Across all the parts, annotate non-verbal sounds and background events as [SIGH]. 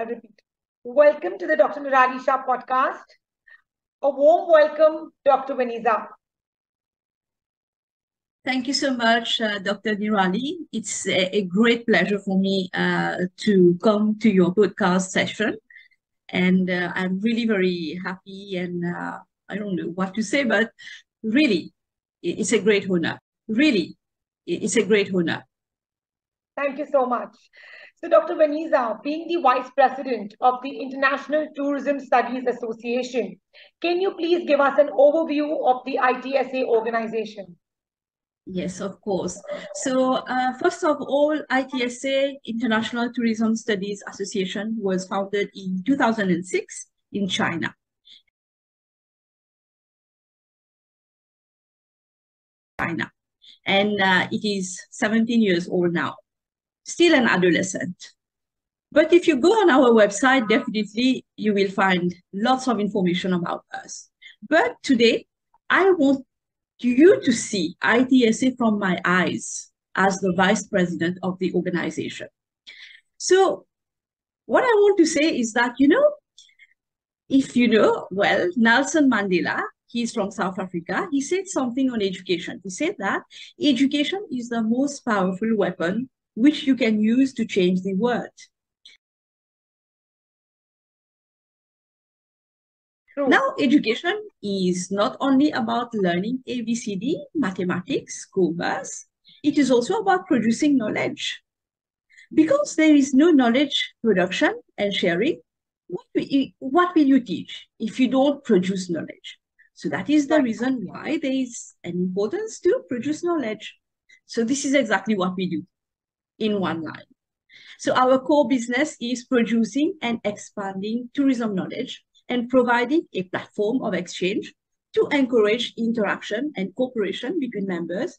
I repeat. Welcome to the Dr. Niraalee Shah podcast. A warm welcome, Dr. Vanessa. Thank you so much, uh, Dr. Niraalee. It's a, a, great pleasure for me uh, to come to your podcast session. And uh, I'm really very happy and uh, I don't know what to say, but really, it's a great honor. Really, it's a great honor. Thank you so much. So, Dr. Vanessa, being the Vice President of the International Tourism Studies Association, can you please give us an overview of the ITSA organization? Yes, of course. So, uh, first of all, ITSA, International Tourism Studies Association, was founded in 2006 in China. China. And uh, it is 17 years old now still an adolescent. But if you go on our website, definitely you will find lots of information about us. But today, I want you to see ITSA from my eyes as the vice president of the organization. So what I want to say is that, you know, if you know, well, Nelson Mandela, he's from South Africa, he said something on education. He said that education is the most powerful weapon which you can use to change the world. True. Now, education is not only about learning ABCD, mathematics, commerce, it is also about producing knowledge. Because there is no knowledge production and sharing, what will, you, what will you teach if you don't produce knowledge? So that is the reason why there is an importance to produce knowledge. So this is exactly what we do in one line. So our core business is producing and expanding tourism knowledge and providing a platform of exchange to encourage interaction and cooperation between members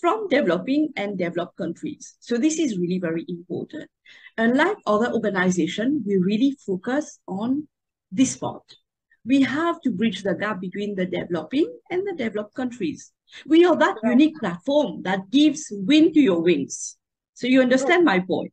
from developing and developed countries. So this is really very important. Unlike other organizations, we really focus on this part. We have to bridge the gap between the developing and the developed countries. We are that unique platform that gives wind to your wings. So you understand my point.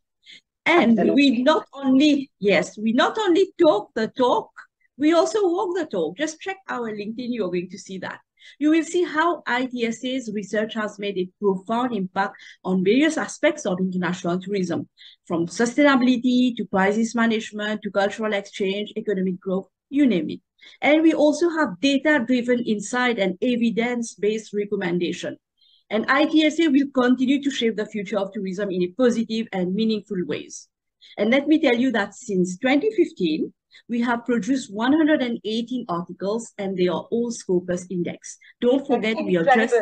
And Absolutely. we not only, yes, we not only talk the talk, we also walk the talk. Just check our LinkedIn, you're going to see that. You will see how ITSA's research has made a profound impact on various aspects of international tourism, from sustainability to crisis management to cultural exchange, economic growth, you name it. And we also have data-driven insight and evidence-based recommendation and ITSA will continue to shape the future of tourism in a positive and meaningful ways. And let me tell you that since 2015, we have produced 118 articles and they are all Scopus index. Don't forget, we are just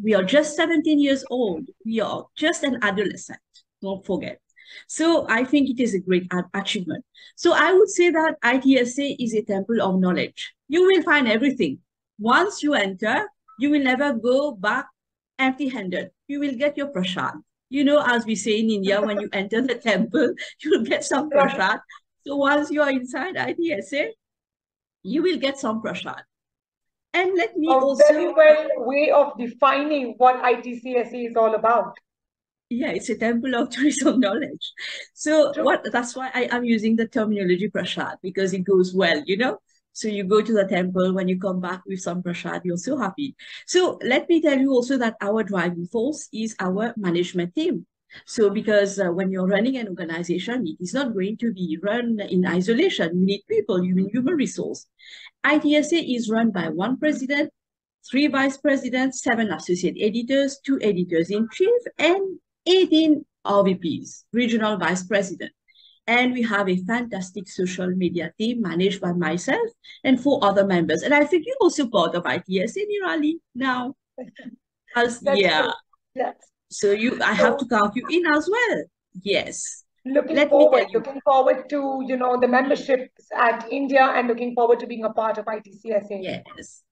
we are just 17 years old. We are just an adolescent. Don't forget. So I think it is a great achievement. So I would say that ITSA is a temple of knowledge. You will find everything. Once you enter, you will never go back empty-handed. You will get your prasad. You know, as we say in India, when you enter the temple, [LAUGHS] you'll get some prasad. So once you are inside ITSA, you will get some prasad. And let me a also... very well way of defining what ITSA is all about. Yeah, it's a temple of [LAUGHS] tourism knowledge. So what that's why I am using the terminology prasad because it goes well, you know. So you go to the temple, when you come back with some prasad, you're so happy. So let me tell you also that our driving force is our management team. So because uh, when you're running an organization, it is not going to be run in isolation. You need people, you need human resource. ITSA is run by one president, three vice presidents, seven associate editors, two editors in chief, and 18 RVPs, regional vice president. And we have a fantastic social media team managed by myself and four other members. And I think you're also part of ITS in Niraalee now. [LAUGHS] As, yeah. Yes. So you, I have to count you in as well. Yes. Looking Let forward, looking forward to you know the memberships at India and looking forward to being a part of ITSA. Yes,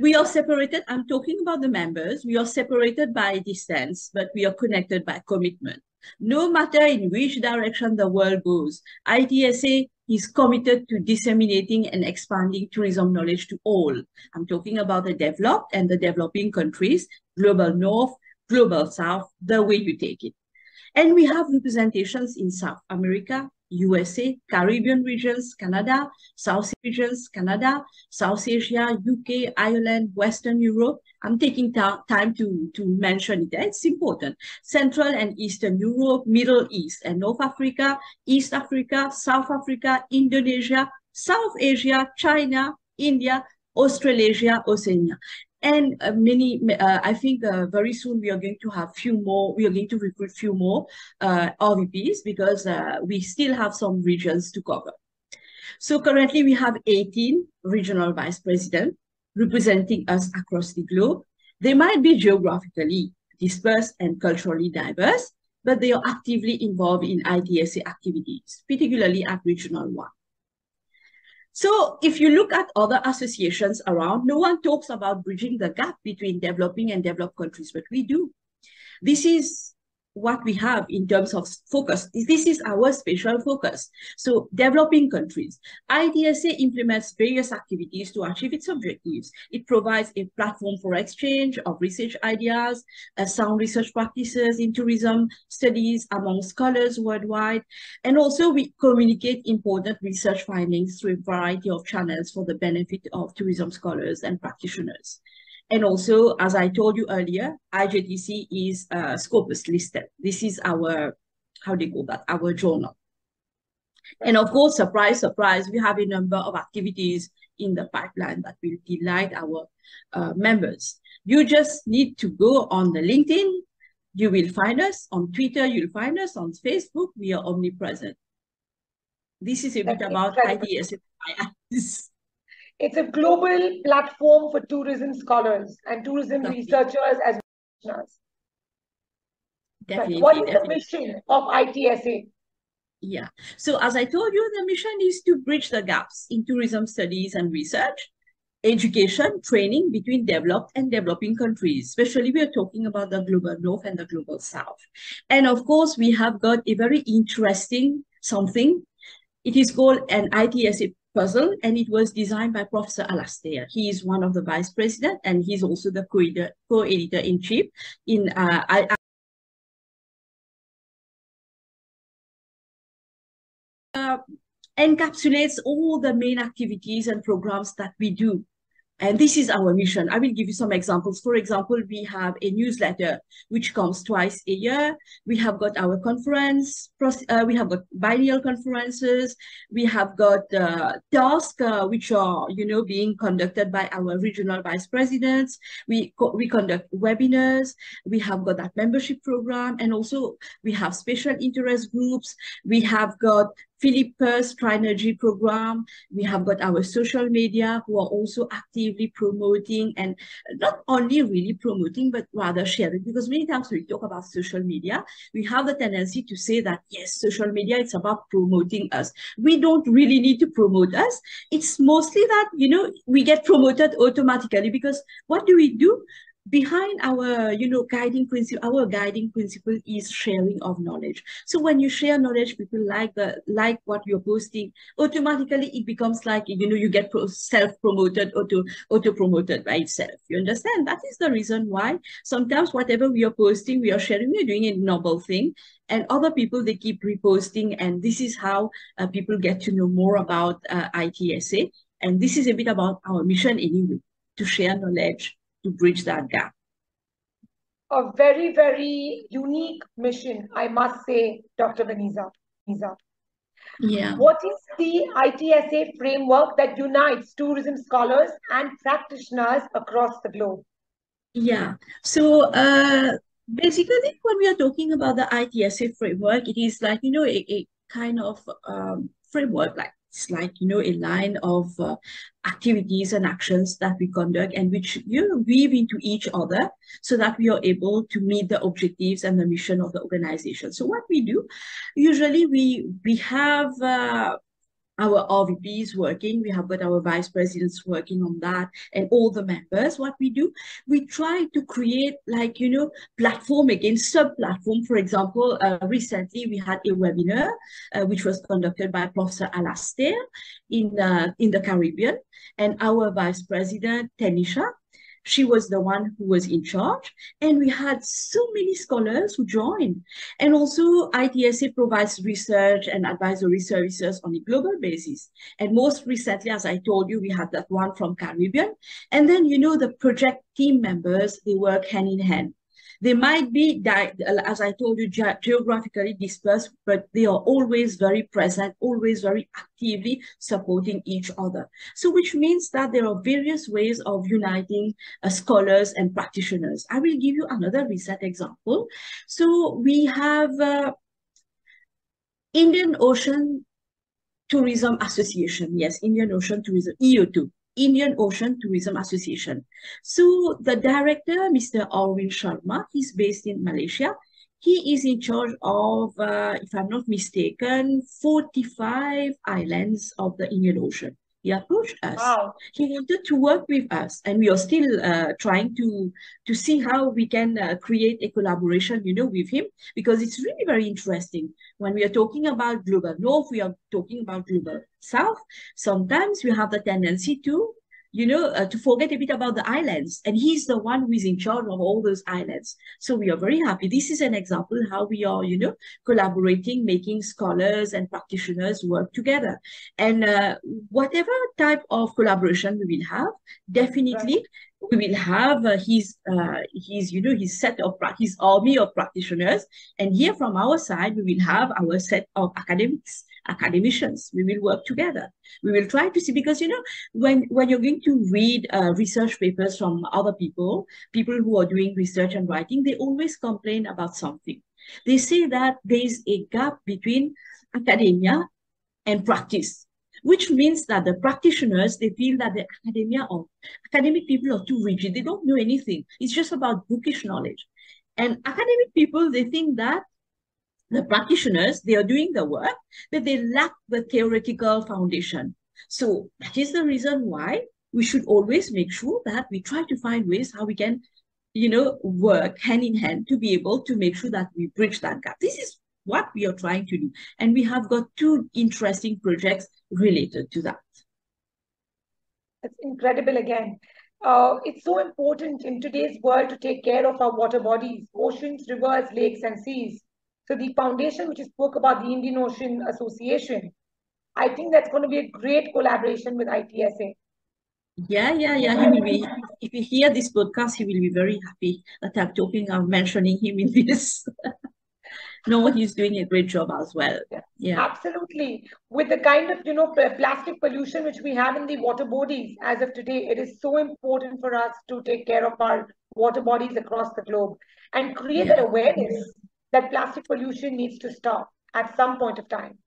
we are separated. I'm talking about the members. We are separated by distance, but we are connected by commitment. No matter in which direction the world goes, ITSA is committed to disseminating and expanding tourism knowledge to all. I'm talking about the developed and the developing countries, global north, global south, the way you take it. And we have representations in South America, USA, Caribbean regions, Canada, South regions, Canada, South Asia, UK, Ireland, Western Europe. I'm taking time to, to mention it. It's important. Central and Eastern Europe, Middle East and North Africa, East Africa, South Africa, Indonesia, South Asia, China, India, Australasia, Oceania and uh, many uh, i think uh, very soon we are going to have few more we are going to recruit few more uh, rvps because uh, we still have some regions to cover. So currently we have 18 regional vice presidents representing us across the globe. They might be geographically dispersed and culturally diverse but they are actively involved in itsa activities particularly at regional one so if you look at other associations around, no one talks about bridging the gap between developing and developed countries, but we do. This is what we have in terms of focus. This is our special focus. So developing countries. ITSA implements various activities to achieve its objectives. It provides a platform for exchange of research ideas, uh, sound research practices in tourism studies among scholars worldwide. And also we communicate important research findings through a variety of channels for the benefit of tourism scholars and practitioners. And also, as I told you earlier, IJTC is uh, Scopus listed. This is our, how do you call that, our journal. And of course, surprise, surprise, we have a number of activities in the pipeline that will delight our uh, members. You just need to go on the LinkedIn. You will find us on Twitter. You'll find us on Facebook. We are omnipresent. This is a bit about ITSA. [LAUGHS] It's a global platform for tourism scholars and tourism researchers as practitioners. Definitely, what is definitely. the mission of ITSA? Yeah. So as I told you, the mission is to bridge the gaps in tourism studies and research, education, training between developed and developing countries, especially we are talking about the global north and the global south. And of course, we have got a very interesting something. It is called an ITSA puzzle and it was designed by Professor Alastair. He is one of the vice president and he's also the co-editor in chief in uh, I, uh, encapsulates all the main activities and programs that we do and this is our mission. I will give you some examples. For example, we have a newsletter which comes twice a year. We have got our conference, uh, we have got biennial conferences. We have got uh, tasks uh, which are, you know, being conducted by our regional vice presidents. We, we conduct webinars. We have got that membership program. And also we have special interest groups. We have got Philippus Trinergy program. We have got our social media who are also actively promoting and not only really promoting, but rather sharing. Because many times we talk about social media, we have the tendency to say that, yes, social media, it's about promoting us. We don't really need to promote us. It's mostly that, you know, we get promoted automatically because what do we do? Behind our you know guiding principle our guiding principle is sharing of knowledge. So when you share knowledge people like the like what you're posting automatically it becomes like you know you get self-promoted auto auto promoted by itself. You understand? That is the reason why sometimes whatever we are posting we are sharing we are doing a noble thing and other people they keep reposting and this is how uh, people get to know more about uh, itsa and this is a bit about our mission anyway to share knowledge to bridge that gap? A very, very unique mission, I must say, Dr. Vanessa. Yeah. What is the ITSA framework that unites tourism scholars and practitioners across the globe? Yeah. So uh, basically, when we are talking about the ITSA framework, it is like, you know, a, a kind of um, framework like it's like you know a line of uh, activities and actions that we conduct and which you know, weave into each other so that we are able to meet the objectives and the mission of the organization. So what we do usually we we have uh, our RVPs working, we have got our vice presidents working on that, and all the members. What we do, we try to create like, you know, platform against sub-platform. For example, uh, recently we had a webinar, uh, which was conducted by Professor Alastair in, uh, in the Caribbean, and our vice president, Tanisha, She was the one who was in charge. And we had so many scholars who joined. And also ITSA provides research and advisory services on a global basis. And most recently, as I told you, we had that one from Caribbean. And then, you know, the project team members, they work hand in hand. They might be, as I told you, ge geographically dispersed, but they are always very present, always very actively supporting each other. So which means that there are various ways of uniting uh, scholars and practitioners. I will give you another recent example. So we have uh, Indian Ocean Tourism Association. Yes, Indian Ocean Tourism, EO2. Indian Ocean Tourism Association. So the director, Mr. Arvind Sharma, he's based in Malaysia. He is in charge of, uh, if I'm not mistaken, 45 islands of the Indian Ocean. He approached us. Wow. He wanted to work with us, and we are still uh, trying to to see how we can uh, create a collaboration, you know, with him because it's really very interesting. When we are talking about global north, we are talking about global south. Sometimes we have the tendency to you know, uh, to forget a bit about the islands. And he's the one who is in charge of all those islands. So we are very happy. This is an example how we are, you know, collaborating, making scholars and practitioners work together. And uh, whatever type of collaboration we will have, definitely right we will have uh, his uh, his you know his set of his army of practitioners and here from our side we will have our set of academics academicians we will work together we will try to see because you know when when you're going to read uh, research papers from other people people who are doing research and writing they always complain about something they say that there is a gap between academia and practice which means that the practitioners, they feel that the academia or academic people are too rigid. They don't know anything. It's just about bookish knowledge. And academic people, they think that the practitioners, they are doing the work, but they lack the theoretical foundation. So that is the reason why we should always make sure that we try to find ways how we can, you know, work hand in hand to be able to make sure that we bridge that gap. This is what we are trying to do. And we have got two interesting projects related to that. It's incredible again. Uh, it's so important in today's world to take care of our water bodies, oceans, rivers, lakes, and seas. So the foundation which you spoke about, the Indian Ocean Association, I think that's going to be a great collaboration with ITSA. Yeah, yeah, yeah. He will be. If he hear this podcast, he will be very happy that I'm talking. I'm mentioning him in this. [LAUGHS] no, he's doing a great job as well. Yeah. Absolutely. With the kind of, you know, plastic pollution which we have in the water bodies as of today, it is so important for us to take care of our water bodies across the globe and create yeah. that awareness that plastic pollution needs to stop at some point of time.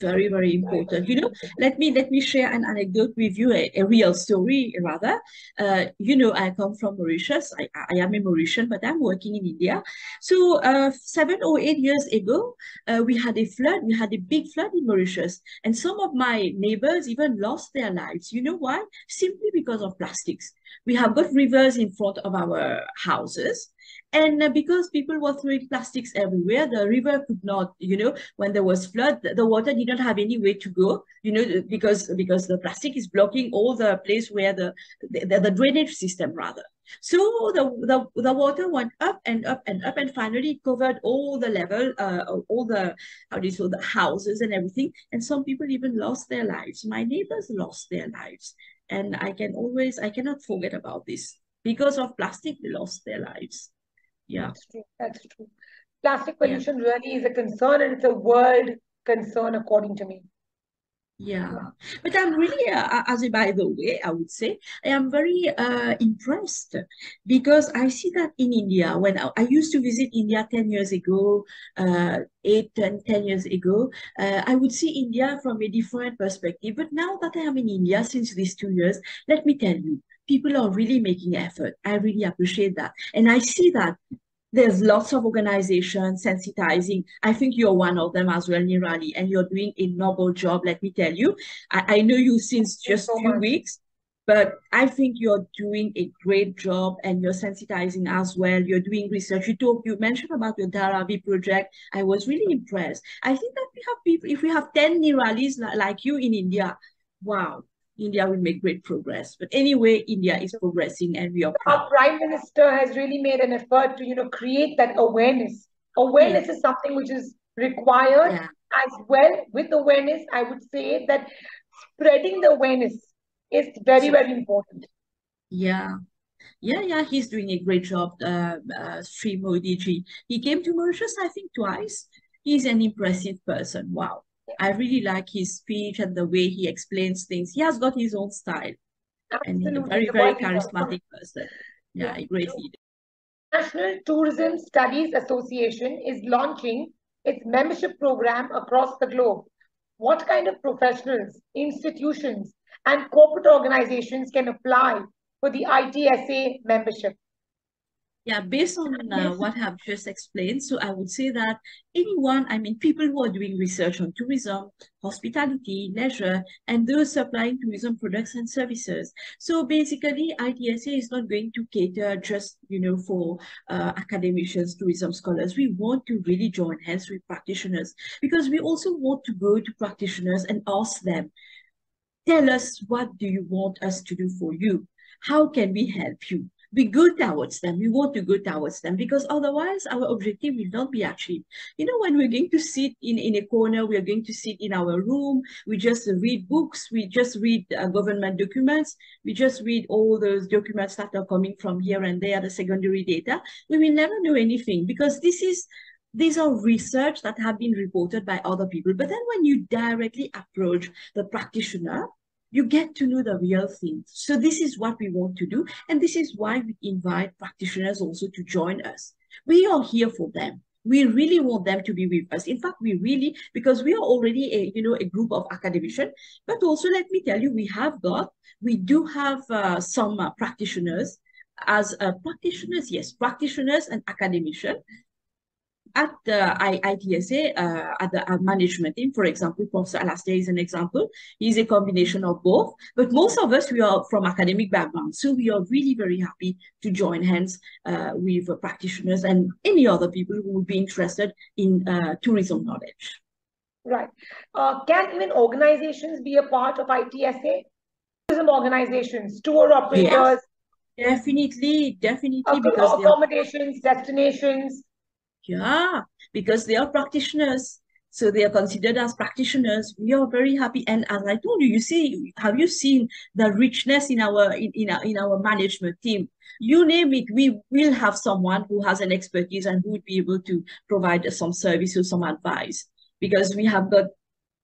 Very very important. You know let me let me share an anecdote with you a, a real story rather. Uh, you know i come from mauritius. I, I am a mauritian but i'm working in india. So uh, seven or eight years ago uh, we had a flood. We had a big flood in mauritius. And some of my neighbors even lost their lives. You know why? Simply because of plastics. We have got rivers in front of our houses and uh, because people were throwing plastics everywhere, the river could not, you know, when there was flood, the water did not have any way to go, you know, because because the plastic is blocking all the place where the the, the drainage system rather. So the, the the water went up and up and up and finally covered all the level, uh, all the how do you say the houses and everything. And some people even lost their lives. My neighbors lost their lives, and I can always I cannot forget about this because of plastic. They lost their lives. Yeah. That's true. That's true. Plastic pollution yeah. really is a concern and it's a world concern according to me. Yeah, but I'm really, uh, as a by the way, I would say, I am very uh, impressed because I see that in India, when I, I used to visit India 10 years ago, uh, 8, 10, 10 years ago, uh, I would see India from a different perspective. But now that I am in India since these two years, let me tell you, people are really making effort. I really appreciate that. And I see that there's lots of organizations sensitizing. I think you're one of them as well, Niraalee, and you're doing a noble job, let me tell you. I, I know you since just so few much. weeks, but I think you're doing a great job and you're sensitizing as well. You're doing research. You talk, you mentioned about your Dharavi project. I was really impressed. I think that we have people, if we have 10 Niraalees like you in India, wow, India will make great progress. But anyway, India is progressing and we are proud. Our Prime Minister has really made an effort to, you know, create that awareness. Awareness yeah. is something which is required yeah. as well. With awareness, I would say that spreading the awareness is very, very important. Yeah. Yeah, yeah, he's doing a great job, uh, uh, Sri Modi ji. He came to Mauritius, I think, twice. He's an impressive person. Wow. I really like his speech and the way he explains things. He has got his own style. Absolutely. And he's a very, very charismatic person. Yeah, yeah. great leader. National Tourism Studies Association is launching its membership program across the globe. What kind of professionals, institutions, and corporate organizations can apply for the ITSA membership? Yeah, based on uh, what I've just explained, so I would say that anyone, I mean, people who are doing research on tourism, hospitality, leisure, and those supplying tourism products and services. So basically, ITSA is not going to cater just, you know, for uh, academicians, tourism scholars. We want to really join hands with practitioners because we also want to go to practitioners and ask them, tell us what do you want us to do for you? How can we help you? We go towards them. We want to go towards them because otherwise our objective will not be achieved. You know, when we're going to sit in, in a corner, we are going to sit in our room, we just read books, we just read uh, government documents, we just read all those documents that are coming from here and there, the secondary data, we will never know anything because this is these are research that have been reported by other people. But then when you directly approach the practitioner, you get to know the real things. So this is what we want to do. And this is why we invite practitioners also to join us. We are here for them. We really want them to be with us. In fact, we really, because we are already a, you know, a group of academicians, but also let me tell you, we have got, we do have uh, some uh, practitioners as uh, practitioners, yes, practitioners and academicians at the ITSA, uh, at the uh, management team, for example, Professor Alastair is an example. He's a combination of both. But most of us, we are from academic backgrounds. So we are really very happy to join hands uh, with practitioners and any other people who would be interested in uh, tourism knowledge. Right. Uh, can even organizations be a part of ITSA? Tourism organizations, tour operators? Yes. Definitely, definitely. because accommodations, destinations, yeah, because they are practitioners. So they are considered as practitioners. We are very happy. And as I told you, you see, have you seen the richness in our in, in our in our management team? You name it, we will have someone who has an expertise and who would be able to provide some service or some advice. Because we have got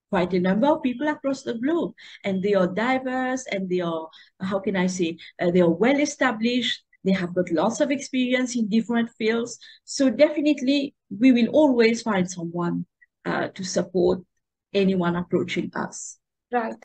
quite a number of people across the globe and they are diverse and they are, how can I say, uh, they are well established they have got lots of experience in different fields. So definitely we will always find someone uh, to support anyone approaching us. Right.